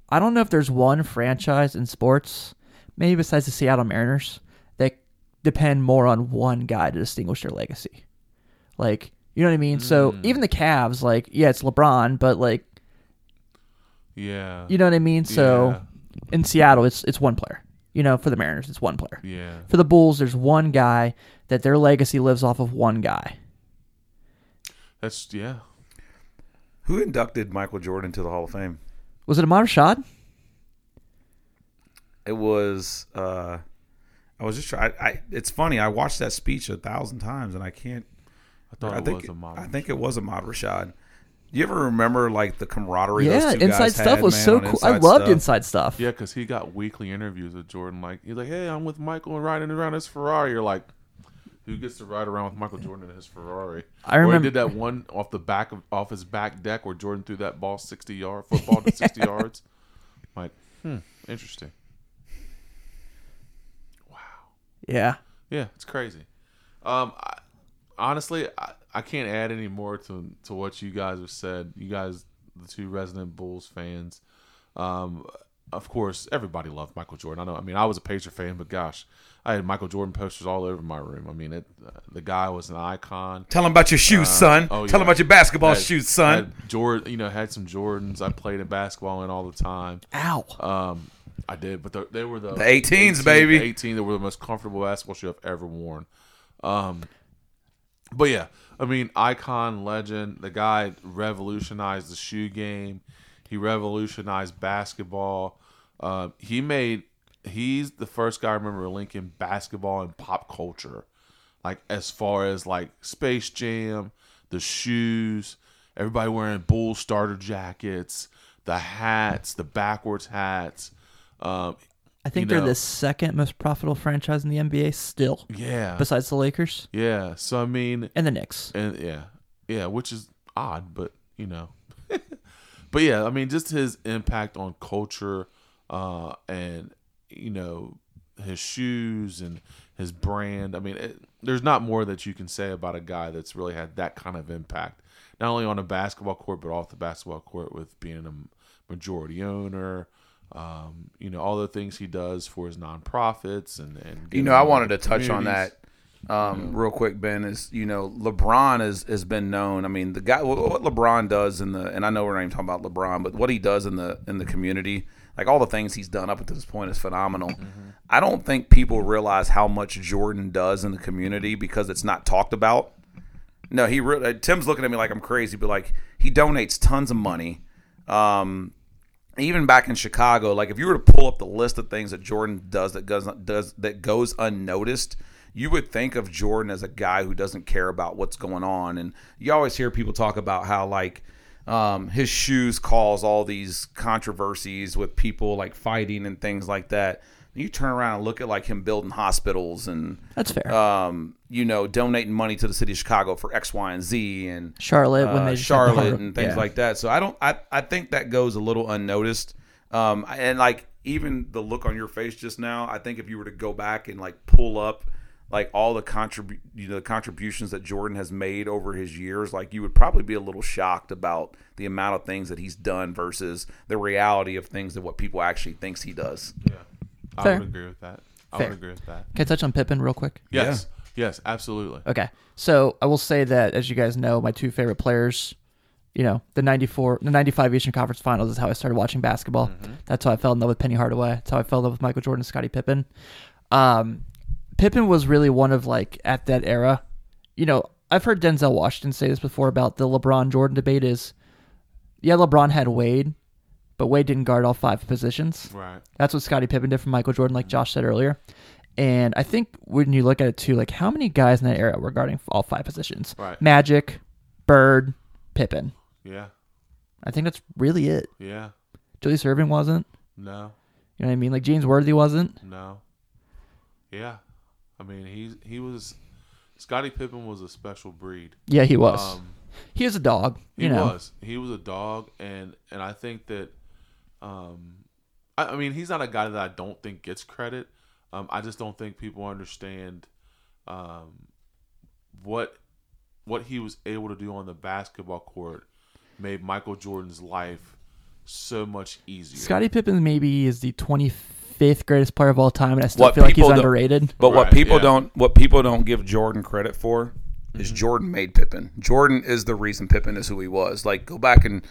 I don't know if there's one franchise in sports, maybe besides the Seattle Mariners, depend more on one guy to distinguish their legacy. Like, you know what I mean? So Mm. even the Cavs, like, yeah, it's LeBron, but like, Yeah. you know what I mean? So Yeah. in Seattle, it's it's one player. You know, for the Mariners, it's one player. Yeah. For the Bulls, there's one guy that their legacy lives off of one guy. That's yeah. Who inducted Michael Jordan to the Hall of Fame? Was it Ahmad Rashad? It was. uh I was just trying. I, I, it's funny. I watched that speech a thousand times, and I can't. I thought I it think was a model. I think it was Ahmad Rashad. You ever remember like the camaraderie? Yeah, those two Inside guys Stuff had, was man, so cool. I loved Stuff? Inside Stuff. Yeah, because he got weekly interviews with Jordan. Like he's like, "Hey, I'm with Michael and riding around his Ferrari." You're like, "Who gets to ride around with Michael Jordan in his Ferrari?" I Or remember- he did that one off the back of off his back deck where Jordan threw that ball sixty yard football to sixty yards. Like, hmm, interesting. Yeah. Yeah, it's crazy. Um, I, honestly, I, I can't add any more to to what you guys have said. You guys, the two resident Bulls fans, um, of course, everybody loved Michael Jordan. I know. I mean, I was a Pacer fan, but gosh, I had Michael Jordan posters all over my room. I mean, it, uh, the guy was an icon. Tell him about your shoes, son. oh, Tell yeah. him about your basketball Had- shoes, son. Jordan, you know, had some Jordans. I played in basketball in all the time. Ow. Um, I did, but the, they were the The 18s, baby. the 18. They were the most comfortable basketball shoe I've ever worn. Um, but yeah, I mean, icon, legend. The guy revolutionized the shoe game. He revolutionized basketball. Uh, he made. He's the first guy I remember linking basketball and pop culture, like as far as like Space Jam, the shoes, everybody wearing Bull starter jackets, the hats, the backwards hats. Um, I think you they're the second most profitable franchise in the NBA still, yeah, besides the Lakers yeah. So I mean, and the Knicks. and yeah, yeah, which is odd, but you know, but yeah, I mean, just his impact on culture, uh, and you know, his shoes and his brand. I mean, it, there's not more that you can say about a guy that's really had that kind of impact, not only on a basketball court but off the basketball court with being a majority owner. Um, you know all the things he does for his nonprofits and and You know, I wanted to touch on that um, real quick, Ben. Is you know, LeBron has has been known. I mean, the guy what LeBron does in the and I know we're not even talking about LeBron, but what he does in the in the community, like all the things he's done up until this point, is phenomenal. I don't think people realize how much Jordan does in the community because it's not talked about. No, he really. Tim's looking at me like I'm crazy, but like he donates tons of money. Um, even back in Chicago, like if you were to pull up the list of things that Jordan does that goes does that goes unnoticed, you would think of Jordan as a guy who doesn't care about what's going on. And you always hear people talk about how like um, his shoes cause all these controversies with people like fighting and things like that. You turn around and look at like him building hospitals and That's fair. um, you know donating money to the city of Chicago for X, Y, and Z and Charlotte when uh, they just the Charlotte and things yeah. like that. So I don't. I I think that goes a little unnoticed. Um, and like even the look on your face just now, I think if you were to go back and like pull up like all the contribute, you know the contributions that Jordan has made over his years, like you would probably be a little shocked about the amount of things that he's done versus the reality of things that what people actually thinks he does. Yeah, I Fair. would agree with that. I Fair. would agree with that. Can I touch on Pippen real quick? Yes, yes, absolutely. Okay. So I will say that, as you guys know, my two favorite players, you know, the 94, the 95 Eastern Conference Finals is how I started watching basketball. That's how I fell in love with Penny Hardaway. That's how I fell in love with Michael Jordan and Scottie Pippen. Um, Pippen was really one of, like, at that era, you know, I've heard Denzel Washington say this before about the LeBron Jordan debate is, yeah, LeBron had Wade, but Wade didn't guard all five positions. Right. That's what Scottie Pippen did for Michael Jordan, like Josh said earlier. And I think when you look at it too, like how many guys in that era were guarding all five positions? Right. Magic, Bird, Pippen. Yeah. I think that's really it. Yeah. Julius Erving wasn't. No. You know what I mean? Like James Worthy wasn't. No. Yeah. I mean, he's he was Scottie Pippen was a special breed. Yeah, he was. Um, he was a dog. he You know. was. He was a dog, and and I think that, um, I, I mean, he's not a guy that I don't think gets credit. Um, I just don't think people understand, um, what what he was able to do on the basketball court made Michael Jordan's life so much easier. Scottie Pippen maybe is the 25th greatest player of all time, and I still What feel like he's underrated. But what people yeah. don't what people don't give Jordan credit for is Mm-hmm. Jordan made Pippen. Jordan is the reason Pippen is who he was. Like go back and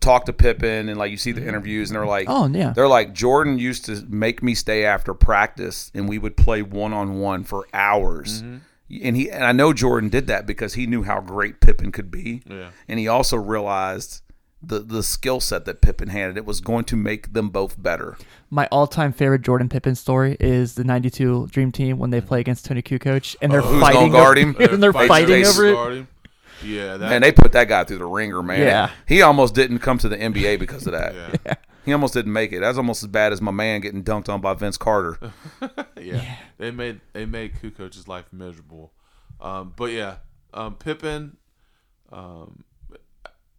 talk to Pippen and like you see the interviews and they're like Oh, yeah. they're like Jordan used to make me stay after practice and we would play one on one for hours. Mm-hmm. And he and I know Jordan did that because he knew how great Pippen could be. Yeah. And he also realized the the skill set that Pippen had. It was going to make them both better. My all-time favorite Jordan Pippen story is the '92 Dream Team when they play against Toni Kukoc, and they're Oh, fighting. guard over, him? and they're Face fighting over it. Yeah, that, Man, they put that guy through the ringer, man. Yeah. He almost didn't come to the NBA because of that. yeah. He almost didn't make it. That's almost as bad as my man getting dunked on by Vince Carter. yeah. They made they made Kukoc's life miserable. Um, but yeah, um, Pippen. Um,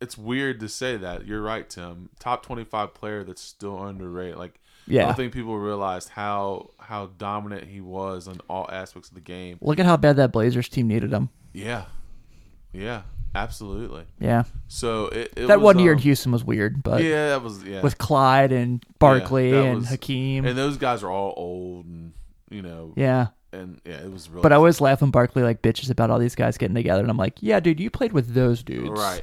it's weird to say that. You're right, Tim. Top 25 player that's still underrated. Like I Yeah. don't think people realized how how dominant he was on all aspects of the game. Look at how bad that Blazers team needed him. Yeah, yeah. Absolutely. Yeah, So it, it that was, one year in um, Houston was weird, but yeah, that was yeah. with Clyde and Barkley that and was- Hakeem, and those guys are all old and you know yeah. and yeah, it was really But I always laugh when Barkley like bitches about all these guys getting together, and I'm like, yeah, dude, you played with those dudes, right.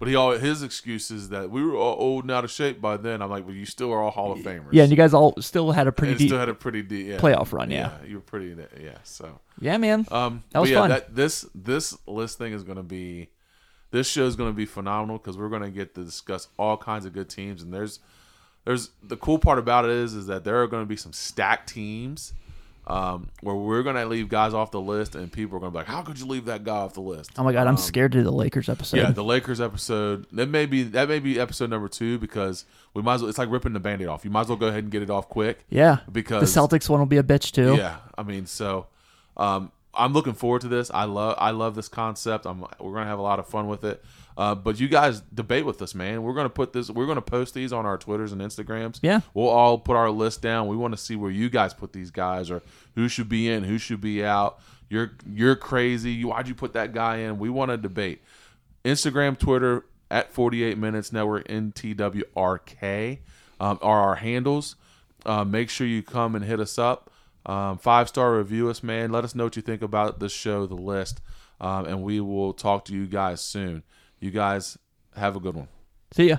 But he all his excuse is that we were all old and out of shape by then. I'm like, well, you still are all Hall of Famers. Yeah, and you guys all still had a pretty deep still had a pretty deep yeah. playoff run. Yeah, you were pretty yeah. So yeah, man. um, That was yeah, fun. That, this this list thing is going to be this show is going to be phenomenal because we're going to get to discuss all kinds of good teams and there's there's the cool part about it is is that there are going to be some stacked teams um, where we're going to leave guys off the list and people are going to be like, how could you leave that guy off the list? oh my god, I'm scared to do the Lakers episode. Yeah, the Lakers episode. That may be that may be episode number two because we might as well. It's like ripping the band-aid off. You might as well go ahead and get it off quick. yeah. because the Celtics one will be a bitch too. Yeah, I mean, so um, I'm looking forward to this. I love I love this concept. I'm we're gonna have a lot of fun with it. Uh, but you guys debate with us, man. We're gonna put this. We're gonna post these on our Twitters and Instagrams. Yeah. we'll all put our list down. We want to see where you guys put these guys, or who should be in, who should be out. You're you're crazy. Why'd you put that guy in? We want to debate. Instagram, Twitter at 48 Minutes Network NTWRK um, are our handles. Uh, make sure you come and hit us up. Um, five star review us, man. Let us know what you think about the show, the list, um, and we will talk to you guys soon. You guys have a good one. See ya.